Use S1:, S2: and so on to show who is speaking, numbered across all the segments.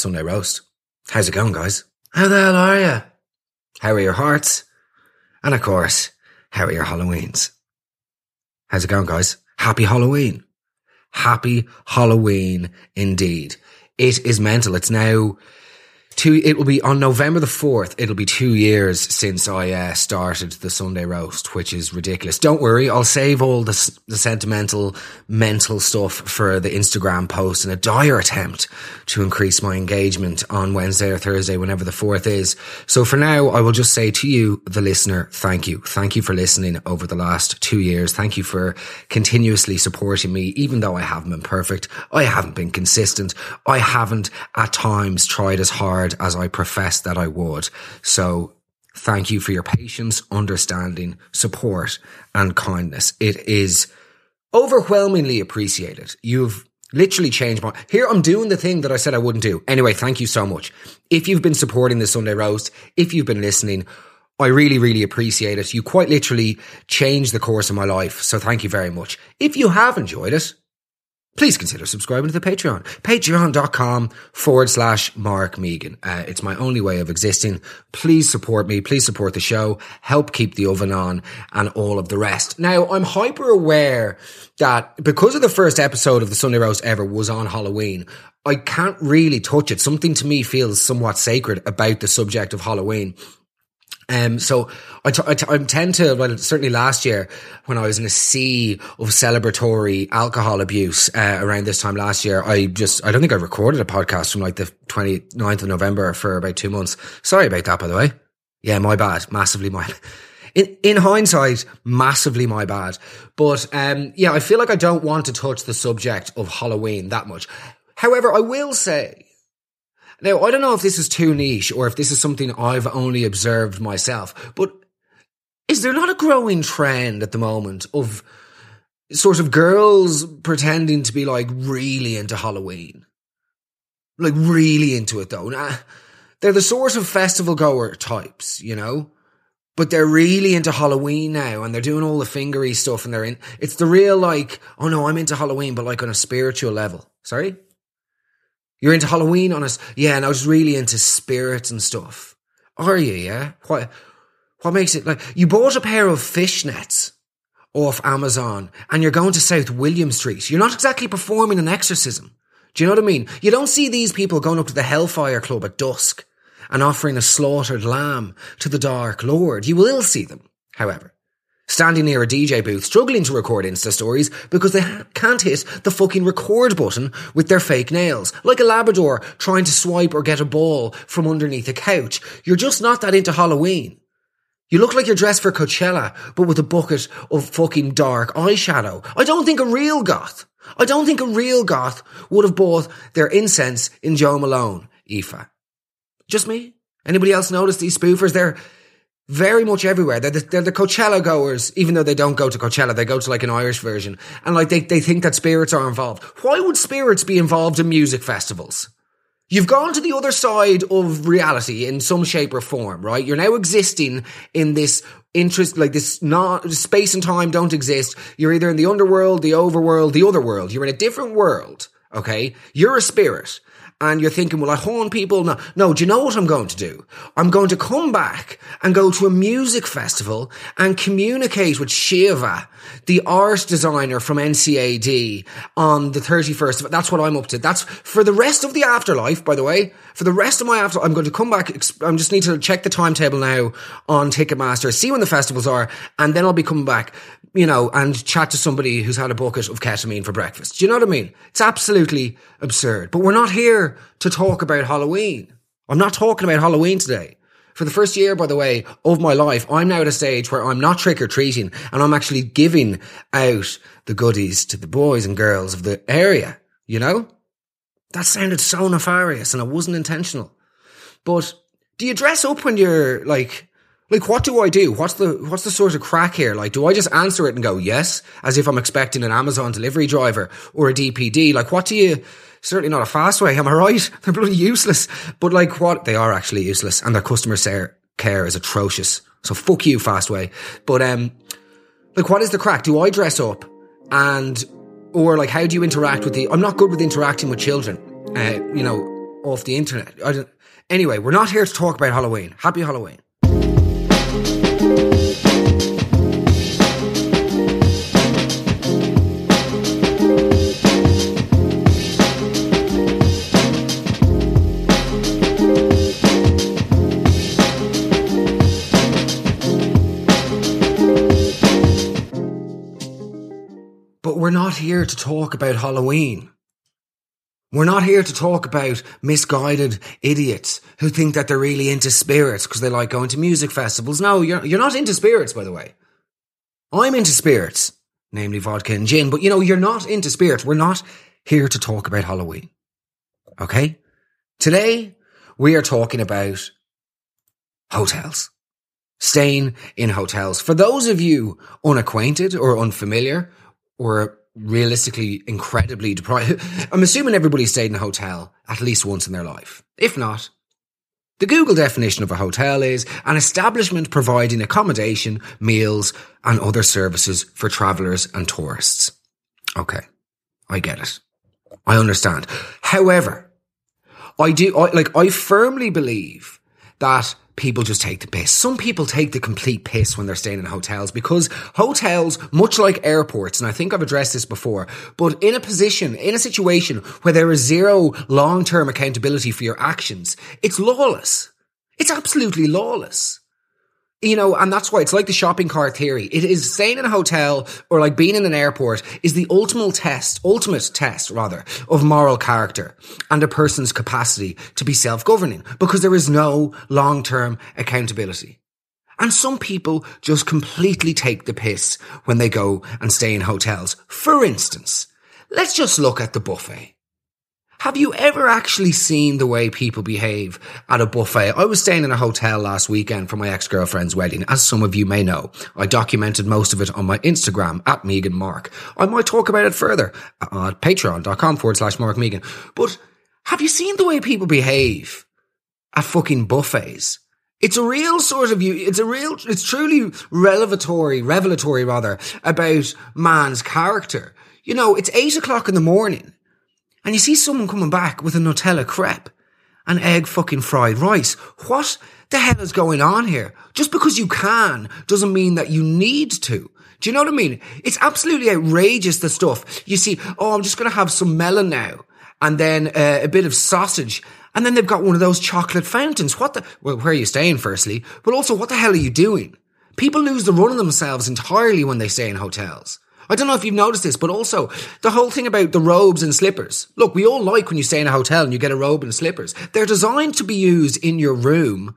S1: Sunday Roast. How's it going, guys? How the hell are you? How are your hearts? And of course, how are your Halloweens? How's it going, guys? Happy Halloween. Happy Halloween indeed. It is mental. It's now two, it will be on November the 4th. It'll be two years since I uh, started the Sunday roast, which is ridiculous. Don't worry. I'll save all the, the sentimental, mental stuff for the Instagram post in a dire attempt to increase my engagement on Wednesday or Thursday, whenever the 4th is. So for now, I will just say to you, the listener, thank you. Thank you for listening over the last two years. Thank you for continuously supporting me, even though I haven't been perfect. I haven't been consistent. I haven't at times tried as hard hard as I professed that I would. So thank you for your patience, understanding, support, and kindness. It is overwhelmingly appreciated. You've literally changed my, here I'm doing the thing that I said I wouldn't do. Anyway, thank you so much. If you've been supporting the Sunday roast, if you've been listening, I really, really appreciate it. You quite literally changed the course of my life. So thank you very much. If you have enjoyed it, please consider subscribing to the Patreon. Patreon.com forward slash Mark Megan. Uh, it's my only way of existing. Please support me. Please support the show. Help keep the oven on and all of the rest. Now, I'm hyper aware that because of the first episode of the Sunday Roast ever was on Halloween, I can't really touch it. Something to me feels somewhat sacred about the subject of Halloween. Um, so I, t- I, t- I tend to, well, certainly last year when I was in a sea of celebratory alcohol abuse, uh, around this time last year, I just, I don't think I recorded a podcast from like the 29th of November for about two months. Sorry about that, by the way. Yeah, my bad. Massively my, in, in hindsight, massively my bad. But, um, yeah, I feel like I don't want to touch the subject of Halloween that much. However, I will say, now, I don't know if this is too niche or if this is something I've only observed myself, but is there not a growing trend at the moment of sort of girls pretending to be like really into Halloween? Like really into it though. Nah, they're the sort of festival goer types, you know? But they're really into Halloween now and they're doing all the fingery stuff and they're in, it's the real like, oh no, I'm into Halloween, but like on a spiritual level. Sorry? You're into Halloween on us. Yeah, and I was really into spirits and stuff. Are you, yeah? What, what makes it like, you bought a pair of fishnets off Amazon and you're going to South William Street. You're not exactly performing an exorcism. Do you know what I mean? You don't see these people going up to the Hellfire Club at dusk and offering a slaughtered lamb to the Dark Lord. You will see them, however standing near a DJ booth struggling to record Insta stories because they can't hit the fucking record button with their fake nails. Like a Labrador trying to swipe or get a ball from underneath a couch. You're just not that into Halloween. You look like you're dressed for Coachella, but with a bucket of fucking dark eyeshadow. I don't think a real goth, I don't think a real goth would have bought their incense in Jo Malone, Aoife. Just me? Anybody else notice these spoofers? They're, very much everywhere. They're the, they're the Coachella goers, even though they don't go to Coachella, they go to like an Irish version. And like they, they think that spirits are involved. Why would spirits be involved in music festivals? You've gone to the other side of reality in some shape or form, right? You're now existing in this interest, like this not space and time don't exist. You're either in the underworld, the overworld, the other world. You're in a different world. Okay. You're a spirit and you're thinking, will I horn people? No, no, do you know what I'm going to do? I'm going to come back and go to a music festival and communicate with Shiva, the art designer from NCAD on the 31st. That's what I'm up to. That's for the rest of the afterlife, by the way. For the rest of my after, I'm going to come back. I just need to check the timetable now on Ticketmaster, see when the festivals are, and then I'll be coming back you know, and chat to somebody who's had a bucket of ketamine for breakfast. Do you know what I mean? It's absolutely absurd. But we're not here to talk about Halloween. I'm not talking about Halloween today. For the first year, by the way, of my life, I'm now at a stage where I'm not trick or treating and I'm actually giving out the goodies to the boys and girls of the area, you know? That sounded so nefarious and it wasn't intentional. But do you dress up when you're like like, what do I do? What's the, what's the sort of crack here? Like, do I just answer it and go yes, as if I'm expecting an Amazon delivery driver or a DPD? Like, what do you, certainly not a Fastway. am I right? They're bloody useless. But like, what, they are actually useless and their customer care is atrocious. So fuck you, Fastway. But, um, like, what is the crack? Do I dress up and, or like, how do you interact with the, I'm not good with interacting with children. Uh, you know, off the internet. Anyway, we're not here to talk about Halloween. Happy Halloween. We're not here to talk about Halloween. We're not here to talk about misguided idiots who think that they're really into spirits because they like going to music festivals. No, you're, you're not into spirits, by the way. I'm into spirits, namely vodka and gin, but you know, you're not into spirits. We're not here to talk about Halloween. Okay? Today, we are talking about hotels. Staying in hotels. For those of you unacquainted or unfamiliar or realistically incredibly deprived. I'm assuming everybody stayed in a hotel at least once in their life. If not, the Google definition of a hotel is an establishment providing accommodation, meals, and other services for travelers and tourists. Okay. I get it. I understand. However, I do, I, like, I firmly believe that people just take the piss. Some people take the complete piss when they're staying in hotels because hotels, much like airports, and I think I've addressed this before, but in a position, in a situation where there is zero long-term accountability for your actions, it's lawless. It's absolutely lawless you know, and that's why it's like the shopping cart theory. It is staying in a hotel or like being in an airport is the ultimate test, ultimate test rather, of moral character and a person's capacity to be self-governing because there is no long-term accountability. And some people just completely take the piss when they go and stay in hotels. For instance, let's just look at the buffet. Have you ever actually seen the way people behave at a buffet? I was staying in a hotel last weekend for my ex-girlfriend's wedding, as some of you may know. I documented most of it on my Instagram at Megan Mark. I might talk about it further at patreon.com forward slash Mark Megan. But have you seen the way people behave at fucking buffets? It's a real sort of you. It's a real. It's truly revelatory, revelatory rather about man's character. You know, it's eight o'clock in the morning and you see someone coming back with a Nutella crepe and egg fucking fried rice. What the hell is going on here? Just because you can doesn't mean that you need to. Do you know what I mean? It's absolutely outrageous, the stuff. You see, oh, I'm just going to have some melon now and then uh, a bit of sausage. And then they've got one of those chocolate fountains. What the, well, where are you staying firstly? But also, what the hell are you doing? People lose the run of themselves entirely when they stay in hotels. I don't know if you've noticed this, but also the whole thing about the robes and slippers. Look, we all like when you stay in a hotel and you get a robe and slippers. They're designed to be used in your room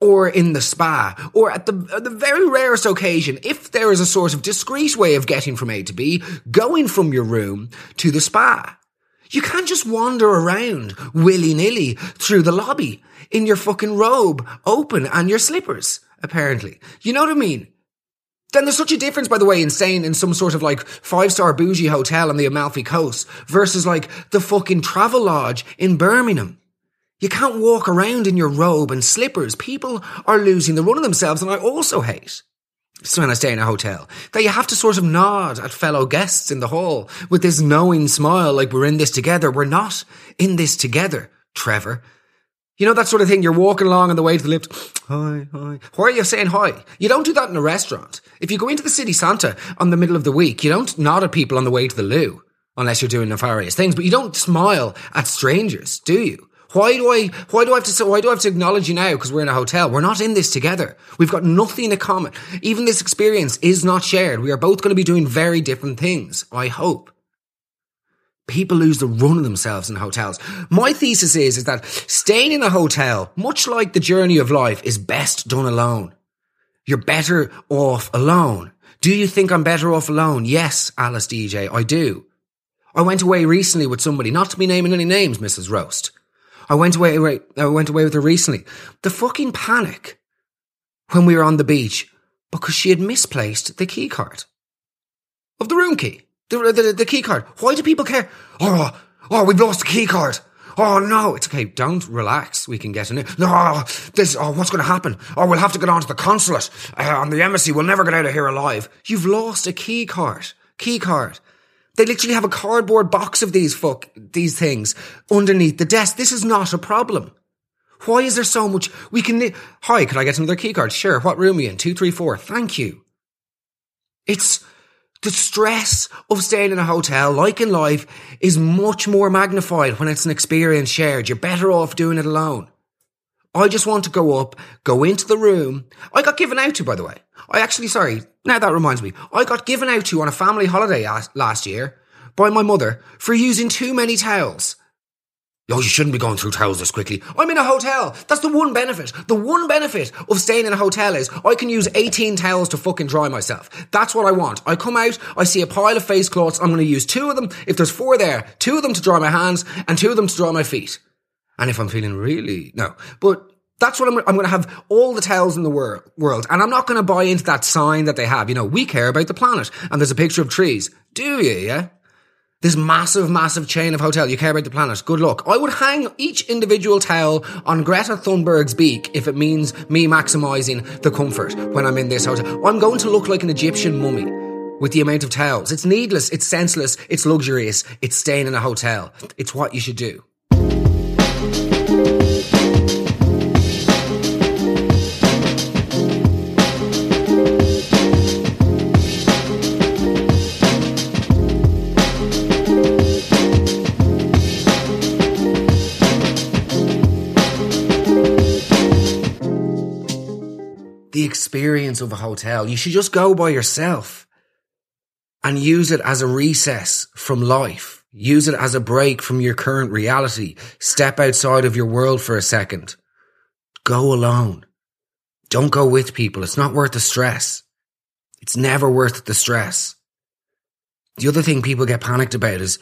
S1: or in the spa, or at the, at the very rarest occasion, if there is a sort of discreet way of getting from A to B, going from your room to the spa. You can't just wander around willy nilly through the lobby in your fucking robe open and your slippers, apparently. You know what I mean? Then there's such a difference, by the way, in staying in some sort of like five star bougie hotel on the Amalfi Coast versus like the fucking travel lodge in Birmingham. You can't walk around in your robe and slippers. People are losing the run of themselves, and I also hate. So when I stay in a hotel, that you have to sort of nod at fellow guests in the hall with this knowing smile, like we're in this together. We're not in this together, Trevor. You know that sort of thing. You're walking along on the way to the lift. Hi, hi. Why are you saying hi? You don't do that in a restaurant. If you go into the city Santa on the middle of the week, you don't nod at people on the way to the loo, unless you're doing nefarious things. But you don't smile at strangers, do you? Why do I? Why do I have to? Why do I have to acknowledge you now? Because we're in a hotel. We're not in this together. We've got nothing in common. Even this experience is not shared. We are both going to be doing very different things. I hope. People lose the run of themselves in hotels. My thesis is, is that staying in a hotel, much like the journey of life, is best done alone. You're better off alone. Do you think I'm better off alone? Yes, Alice DJ, I do. I went away recently with somebody, not to be naming any names, Mrs. Roast. I went away, I went away with her recently. The fucking panic when we were on the beach because she had misplaced the key card of the room key. The, the, the key card. Why do people care? Oh, oh, we've lost the key card. Oh no, it's okay. Don't relax. We can get in it. No, this. Oh, what's going to happen? Oh, we'll have to get on to the consulate uh, on the embassy. We'll never get out of here alive. You've lost a key card. Key card. They literally have a cardboard box of these fuck, these things underneath the desk. This is not a problem. Why is there so much? We can, hi, can I get another key card? Sure. What room are you in? Two, three, four. Thank you. It's the stress of staying in a hotel, like in life, is much more magnified when it's an experience shared. You're better off doing it alone. I just want to go up, go into the room. I got given out to, by the way. I actually, sorry, now that reminds me, I got given out to on a family holiday last year by my mother for using too many towels. Oh, you shouldn't be going through towels this quickly. I'm in a hotel. That's the one benefit. The one benefit of staying in a hotel is I can use 18 towels to fucking dry myself. That's what I want. I come out, I see a pile of face cloths. I'm going to use two of them. If there's four there, two of them to dry my hands and two of them to dry my feet. And if I'm feeling really, no, but that's what I'm, I'm going to have all the towels in the wor- world. And I'm not going to buy into that sign that they have. You know, we care about the planet. And there's a picture of trees. Do you? Yeah. This massive, massive chain of hotel. You care about the planet. Good luck. I would hang each individual towel on Greta Thunberg's beak if it means me maximizing the comfort when I'm in this hotel. I'm going to look like an Egyptian mummy with the amount of towels. It's needless. It's senseless. It's luxurious. It's staying in a hotel. It's what you should do. Experience of a hotel. You should just go by yourself and use it as a recess from life. Use it as a break from your current reality. Step outside of your world for a second. Go alone. Don't go with people. It's not worth the stress. It's never worth the stress. The other thing people get panicked about is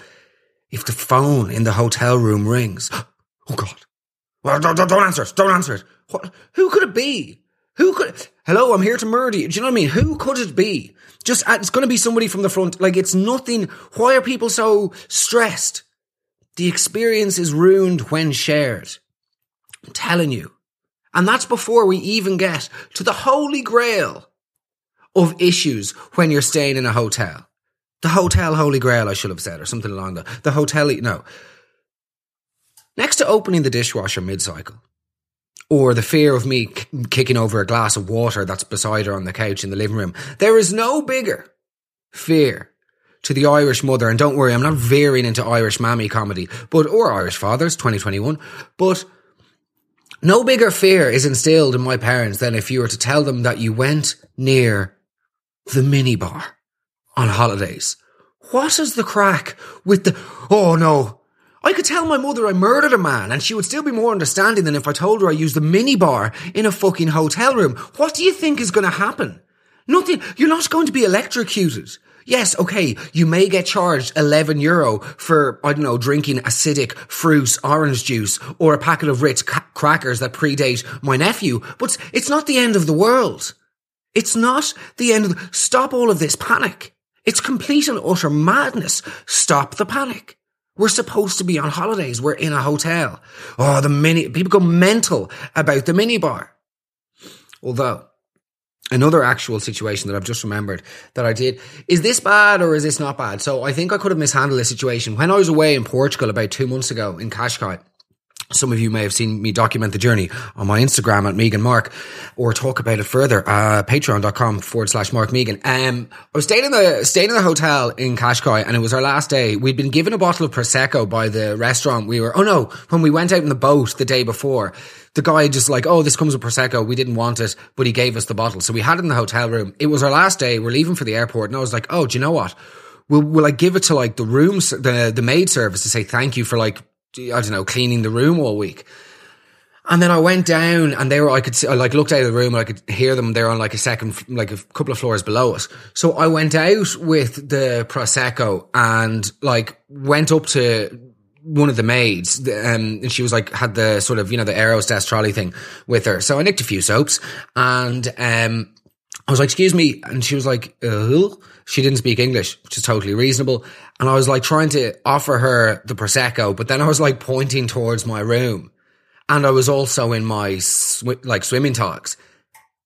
S1: if the phone in the hotel room rings. Oh God. Well, don't, don't, answer it. Don't answer it. What? Who could it be? Who could, hello, I'm here to murder you. Do you know what I mean? Who could it be? Just, uh, it's going to be somebody from the front. Like, it's nothing. Why are people so stressed? The experience is ruined when shared. I'm telling you. And that's before we even get to the holy grail of issues when you're staying in a hotel. The hotel holy grail, I should have said, or something along that. The hotel, no. Next to opening the dishwasher mid cycle, or the fear of me k- kicking over a glass of water that's beside her on the couch in the living room. There is no bigger fear to the Irish mother. And don't worry, I'm not veering into Irish mammy comedy, but, or Irish fathers, 2021, but no bigger fear is instilled in my parents than if you were to tell them that you went near the minibar on holidays. What is the crack with the, oh no, I could tell my mother I murdered a man and she would still be more understanding than if I told her I used the minibar in a fucking hotel room. What do you think is going to happen? Nothing. You're not going to be electrocuted. Yes, okay, you may get charged 11 euro for, I don't know, drinking acidic fruit orange juice or a packet of Ritz ca- crackers that predate my nephew, but it's not the end of the world. It's not the end of the, stop all of this panic. It's complete and utter madness. Stop the panic. We're supposed to be on holidays. We're in a hotel. Oh, the mini, people go mental about the minibar. Although, another actual situation that I've just remembered that I did, is this bad or is this not bad? So I think I could have mishandled this situation. When I was away in Portugal about two months ago in Cascais, some of you may have seen me document the journey on my Instagram at Megan Mark or talk about it further, uh, patreon.com forward slash Mark Megan. Um, I was staying in the, staying in the hotel in Cascais and it was our last day. We'd been given a bottle of Prosecco by the restaurant. We were, oh no, when we went out in the boat the day before, the guy just like, oh, this comes with Prosecco. We didn't want it, but he gave us the bottle. So we had it in the hotel room. It was our last day. We're leaving for the airport and I was like, oh, do you know what? Will, will I give it to like the rooms, the, the maid service to say thank you for like I don't know, cleaning the room all week. And then I went down and they were, I could see, I like looked out of the room and I could hear them. They're on like a second, like a couple of floors below us. So I went out with the Prosecco and like went up to one of the maids, um, and she was like, had the sort of, you know, the Aerostess trolley thing with her. So I nicked a few soaps and, um, I was like, excuse me. And she was like, uh, she didn't speak English, which is totally reasonable. And I was like trying to offer her the Prosecco, but then I was like pointing towards my room. And I was also in my sw- like swimming togs.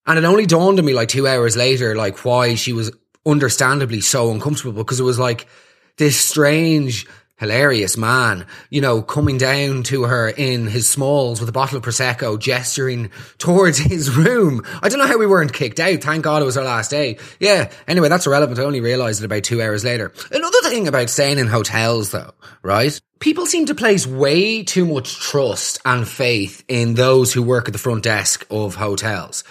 S1: And it only dawned on me like two hours later, like why she was understandably so uncomfortable because it was like, this strange hilarious man, you know, coming down to her in his smalls with a bottle of Prosecco, gesturing towards his room. I don't know how we weren't kicked out. Thank God it was our last day. Yeah. Anyway, that's irrelevant. I only realized it about two hours later. Another thing about staying in hotels though, right? People seem to place way too much trust and faith in those who work at the front desk of hotels.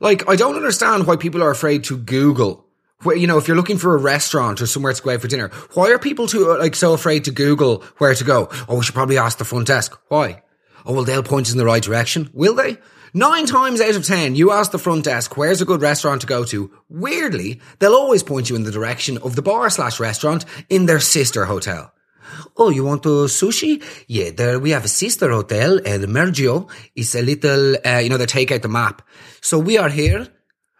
S1: Like, I don't understand why people are afraid to Google where, you know, if you're looking for a restaurant or somewhere to go out for dinner, why are people too, like, so afraid to Google where to go? Oh, we should probably ask the front desk. Why? Oh, well, they'll point us in the right direction. Will they? Nine times out of ten, you ask the front desk, where's a good restaurant to go to? Weirdly, they'll always point you in the direction of the bar slash restaurant in their sister hotel. Oh, you want a sushi? Yeah, there we have a sister hotel, El Mergio. It's a little, uh, you know, they take out the map. So we are here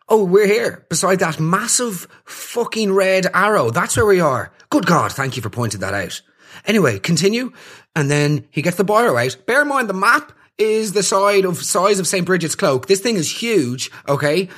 S1: Oh, we're here beside that massive fucking red arrow. That's where we are. Good God. Thank you for pointing that out. Anyway, continue. And then he gets the biro out. Bear in mind the map is the side of size of St. Bridget's cloak. This thing is huge. Okay.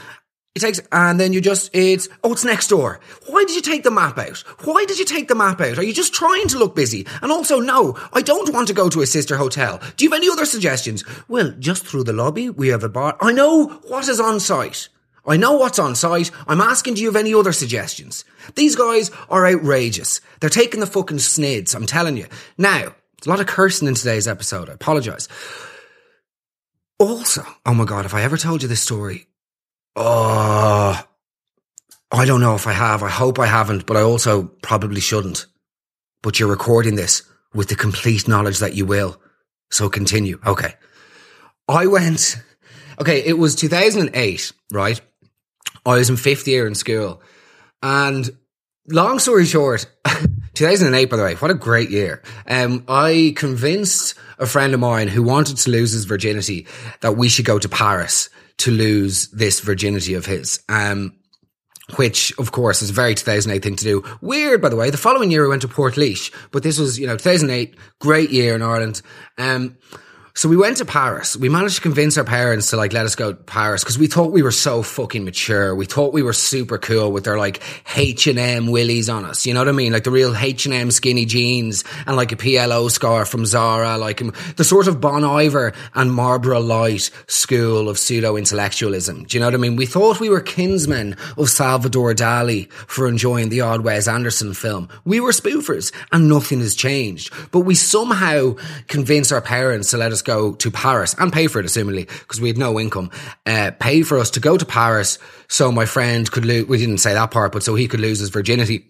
S1: It takes, and then you just, it's, oh, it's next door. Why did you take the map out? Why did you take the map out? Are you just trying to look busy? And also, no, I don't want to go to a sister hotel. Do you have any other suggestions? Well, just through the lobby, we have a bar. I know what is on site. I know what's on site. I'm asking do you have any other suggestions? These guys are outrageous. They're taking the fucking snids, I'm telling you. Now, a lot of cursing in today's episode. I apologize. Also, oh my God, if I ever told you this story, oh, I don't know if I have. I hope I haven't, but I also probably shouldn't. But you're recording this with the complete knowledge that you will. So continue. Okay. I went, okay, it was 2008, right? I was in fifth year in school. And long story short, 2008, by the way, what a great year. Um, I convinced a friend of mine who wanted to lose his virginity that we should go to Paris to lose this virginity of his. Um, which of course is a very 2008 thing to do. Weird, by the way. The following year we went to Portlaoise, but this was, you know, 2008, great year in Ireland. Um, so we went to Paris. We managed to convince our parents to like let us go to Paris because we thought we were so fucking mature. We thought we were super cool with their like H and M willies on us. You know what I mean? Like the real H and M skinny jeans and like a PLO scarf from Zara, like um, the sort of Bon Iver and Marlboro Light school of pseudo intellectualism. Do you know what I mean? We thought we were kinsmen of Salvador Dali for enjoying the odd Wes Anderson film. We were spoofers and nothing has changed. But we somehow convinced our parents to let us go to Paris and pay for it, assumingly, because we had no income, uh, pay for us to go to Paris so my friend could lose, we didn't say that part, but so he could lose his virginity.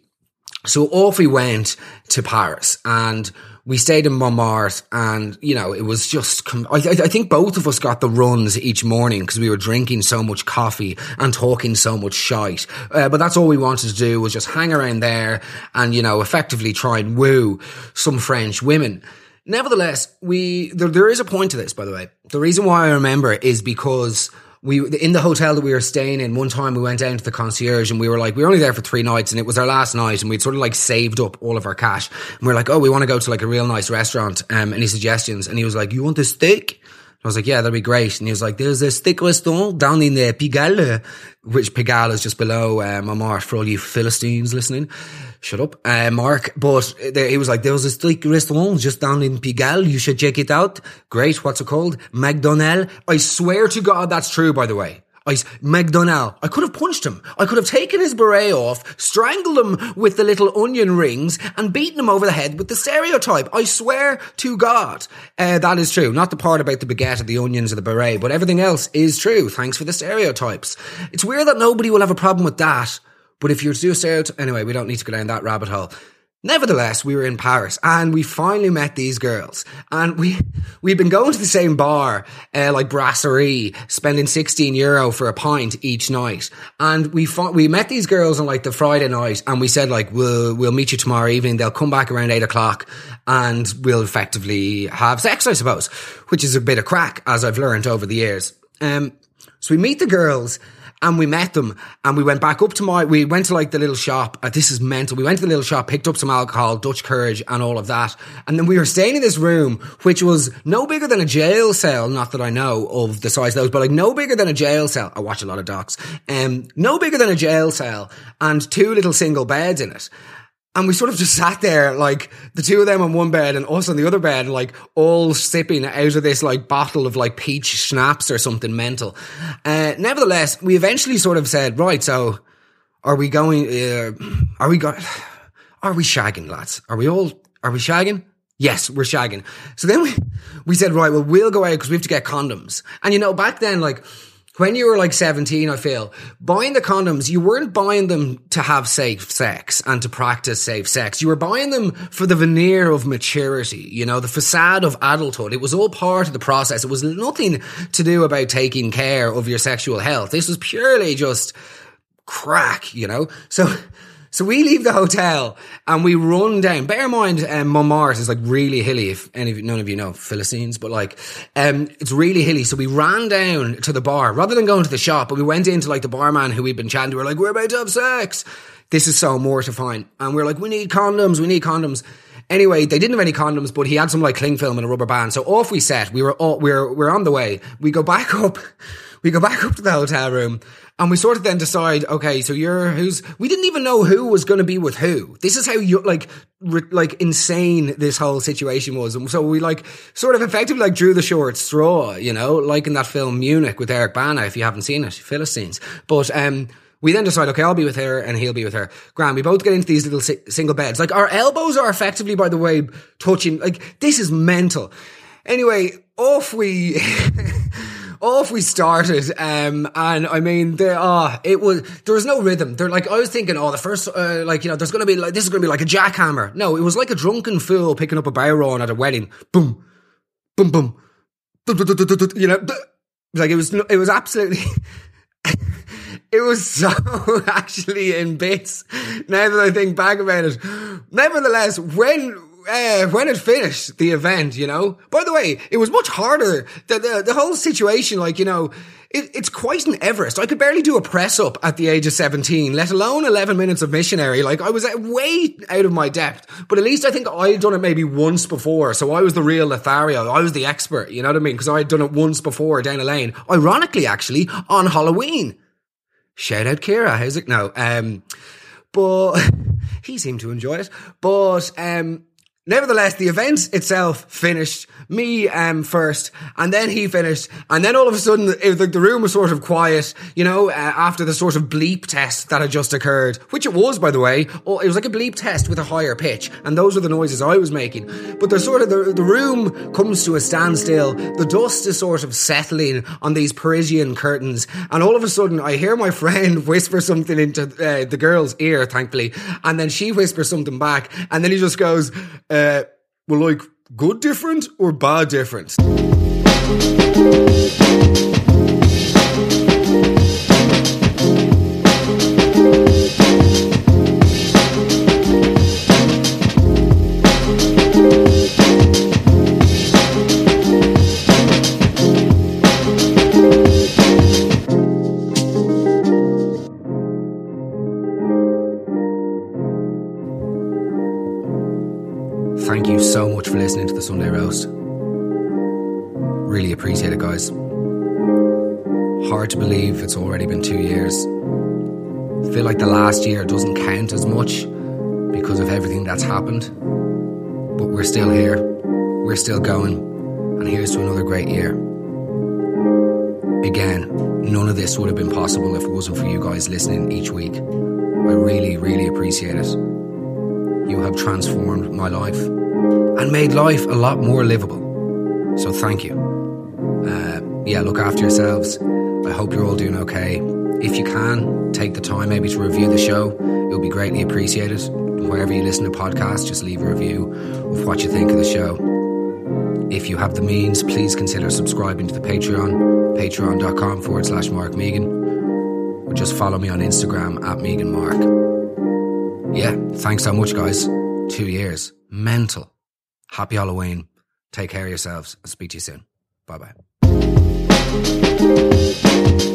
S1: So off we went to Paris and we stayed in Montmartre and, you know, it was just, I, I think both of us got the runs each morning because we were drinking so much coffee and talking so much shite. Uh, but that's all we wanted to do was just hang around there and, you know, effectively try and woo some French women. Nevertheless, we there, there is a point to this, by the way. The reason why I remember is because we in the hotel that we were staying in one time we went down to the concierge and we were like we were only there for three nights and it was our last night and we'd sort of like saved up all of our cash. And we are like oh we want to go to like a real nice restaurant um any suggestions. And he was like you want a steak I was like, yeah, that'd be great. And he was like, there's a steak restaurant down in the Pigalle, which Pigalle is just below uh, Montmartre for all you Philistines listening. Shut up, uh, Mark. But there, he was like, there was a steak restaurant just down in Pigalle. You should check it out. Great. What's it called? McDonald. I swear to God, that's true, by the way. I, McDonald. I could have punched him. I could have taken his beret off, strangled him with the little onion rings, and beaten him over the head with the stereotype. I swear to God. Uh, that is true. Not the part about the baguette or the onions or the beret, but everything else is true. Thanks for the stereotypes. It's weird that nobody will have a problem with that. But if you're to do a anyway, we don't need to go down that rabbit hole. Nevertheless, we were in Paris and we finally met these girls and we, we'd been going to the same bar, uh, like Brasserie, spending 16 euro for a pint each night. And we we met these girls on like the Friday night and we said like, we'll, we'll meet you tomorrow evening. They'll come back around eight o'clock and we'll effectively have sex, I suppose, which is a bit of crack as I've learned over the years. Um, so we meet the girls and we met them and we went back up to my, we went to like the little shop. Uh, this is mental. We went to the little shop, picked up some alcohol, Dutch courage and all of that. And then we were staying in this room, which was no bigger than a jail cell. Not that I know of the size of those, but like no bigger than a jail cell. I watch a lot of docs. Um, no bigger than a jail cell and two little single beds in it. And we sort of just sat there, like the two of them on one bed and us on the other bed, like all sipping out of this like bottle of like peach schnapps or something mental. Uh, nevertheless, we eventually sort of said, right, so are we going, uh, are we going, are we shagging, lads? Are we all, are we shagging? Yes, we're shagging. So then we, we said, right, well, we'll go out because we have to get condoms. And you know, back then, like, when you were like 17, I feel, buying the condoms, you weren't buying them to have safe sex and to practice safe sex. You were buying them for the veneer of maturity, you know, the facade of adulthood. It was all part of the process. It was nothing to do about taking care of your sexual health. This was purely just crack, you know? So, so we leave the hotel and we run down. Bear in mind, um, Montmartre is like really hilly. If any of none of you know Philistines, but like, um, it's really hilly. So we ran down to the bar rather than going to the shop, but we went into like the barman who we'd been chatting to. We're like, we're about to have sex. This is so mortifying. And we're like, we need condoms. We need condoms. Anyway, they didn't have any condoms, but he had some like cling film and a rubber band. So off we set. We were all, we we're, we're on the way. We go back up. We go back up to the hotel room and we sort of then decide, okay, so you're who's, we didn't even know who was going to be with who. This is how you, like, re, like insane this whole situation was. And so we like sort of effectively like drew the short straw, you know, like in that film Munich with Eric Bana, if you haven't seen it, Philistines. But, um, we then decide, okay, I'll be with her and he'll be with her. Graham, we both get into these little si- single beds. Like our elbows are effectively, by the way, touching. Like this is mental. Anyway, off we off we started. Um, and I mean, there, ah, it was, there was no rhythm. There, like, I was thinking, oh, the first, uh, like, you know, there's gonna be like, this is gonna be like a jackhammer. No, it was like a drunken fool picking up a bodhrán at a wedding. Boom, boom, boom, you know, like it was, it was absolutely, it was so actually in bits. Now that I think back about it, nevertheless, when uh, when it finished the event, you know. By the way, it was much harder. The the, the whole situation, like you know, it, it's quite an Everest. I could barely do a press up at the age of seventeen, let alone eleven minutes of missionary. Like I was way out of my depth. But at least I think I'd done it maybe once before, so I was the real Lothario. I was the expert. You know what I mean? Because I had done it once before down a lane. Ironically, actually, on Halloween. Shout out Kira. How's it now? Um, but he seemed to enjoy it. But um Nevertheless, the event itself finished. Me um, first, and then he finished, and then all of a sudden, it, the, the room was sort of quiet. You know, uh, after the sort of bleep test that had just occurred, which it was, by the way. Oh, it was like a bleep test with a higher pitch, and those were the noises I was making. But there's sort of the the room comes to a standstill. The dust is sort of settling on these Parisian curtains, and all of a sudden, I hear my friend whisper something into uh, the girl's ear, thankfully, and then she whispers something back, and then he just goes. Uh, Uh, well, like good different or bad different? For listening to the Sunday Roast. Really appreciate it, guys. Hard to believe it's already been two years. Feel like the last year doesn't count as much because of everything that's happened. But we're still here, we're still going, and here's to another great year. Again, none of this would have been possible if it wasn't for you guys listening each week. I really, really appreciate it. You have transformed my life and made life a lot more livable. So thank you. Uh, yeah, look after yourselves. I hope you're all doing okay. If you can, take the time maybe to review the show. It'll be greatly appreciated. Wherever you listen to podcasts, just leave a review of what you think of the show. If you have the means, please consider subscribing to the Patreon, patreon.com forward slash Mark Megan, or just follow me on Instagram at Megan Mark. Yeah, thanks so much, guys. Two years. Mental. Happy Halloween. Take care of yourselves. I'll speak to you soon. Bye bye.